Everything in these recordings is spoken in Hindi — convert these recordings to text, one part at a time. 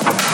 love.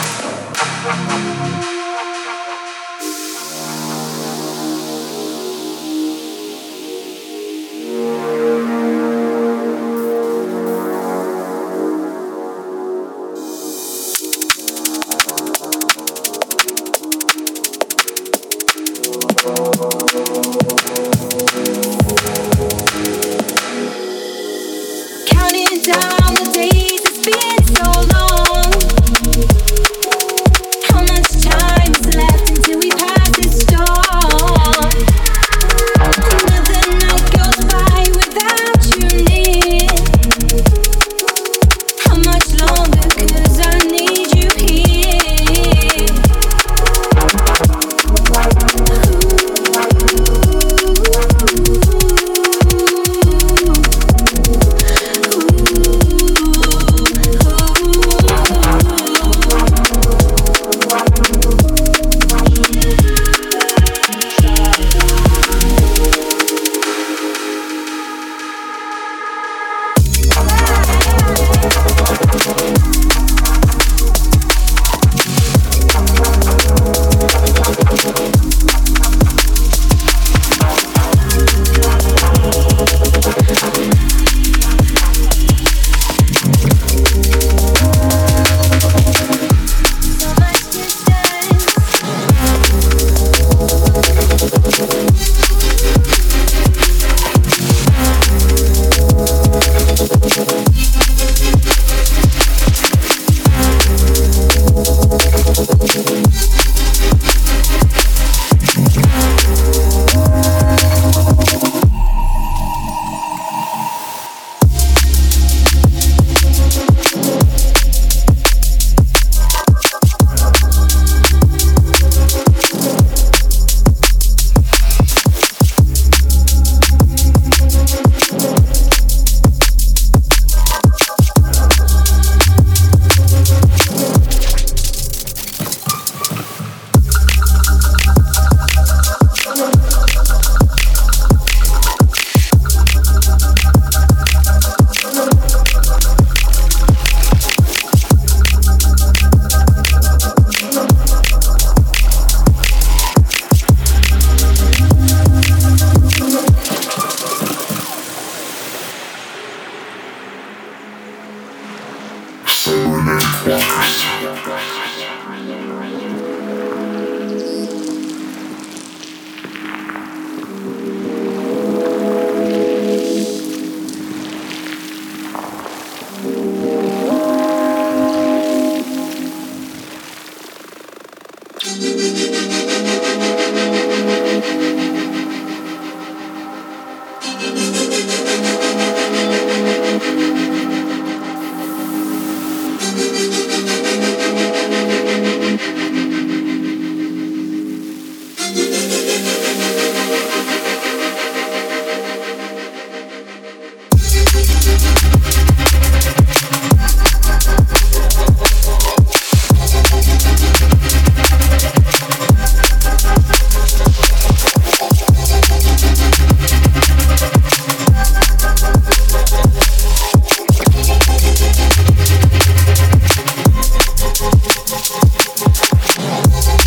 Música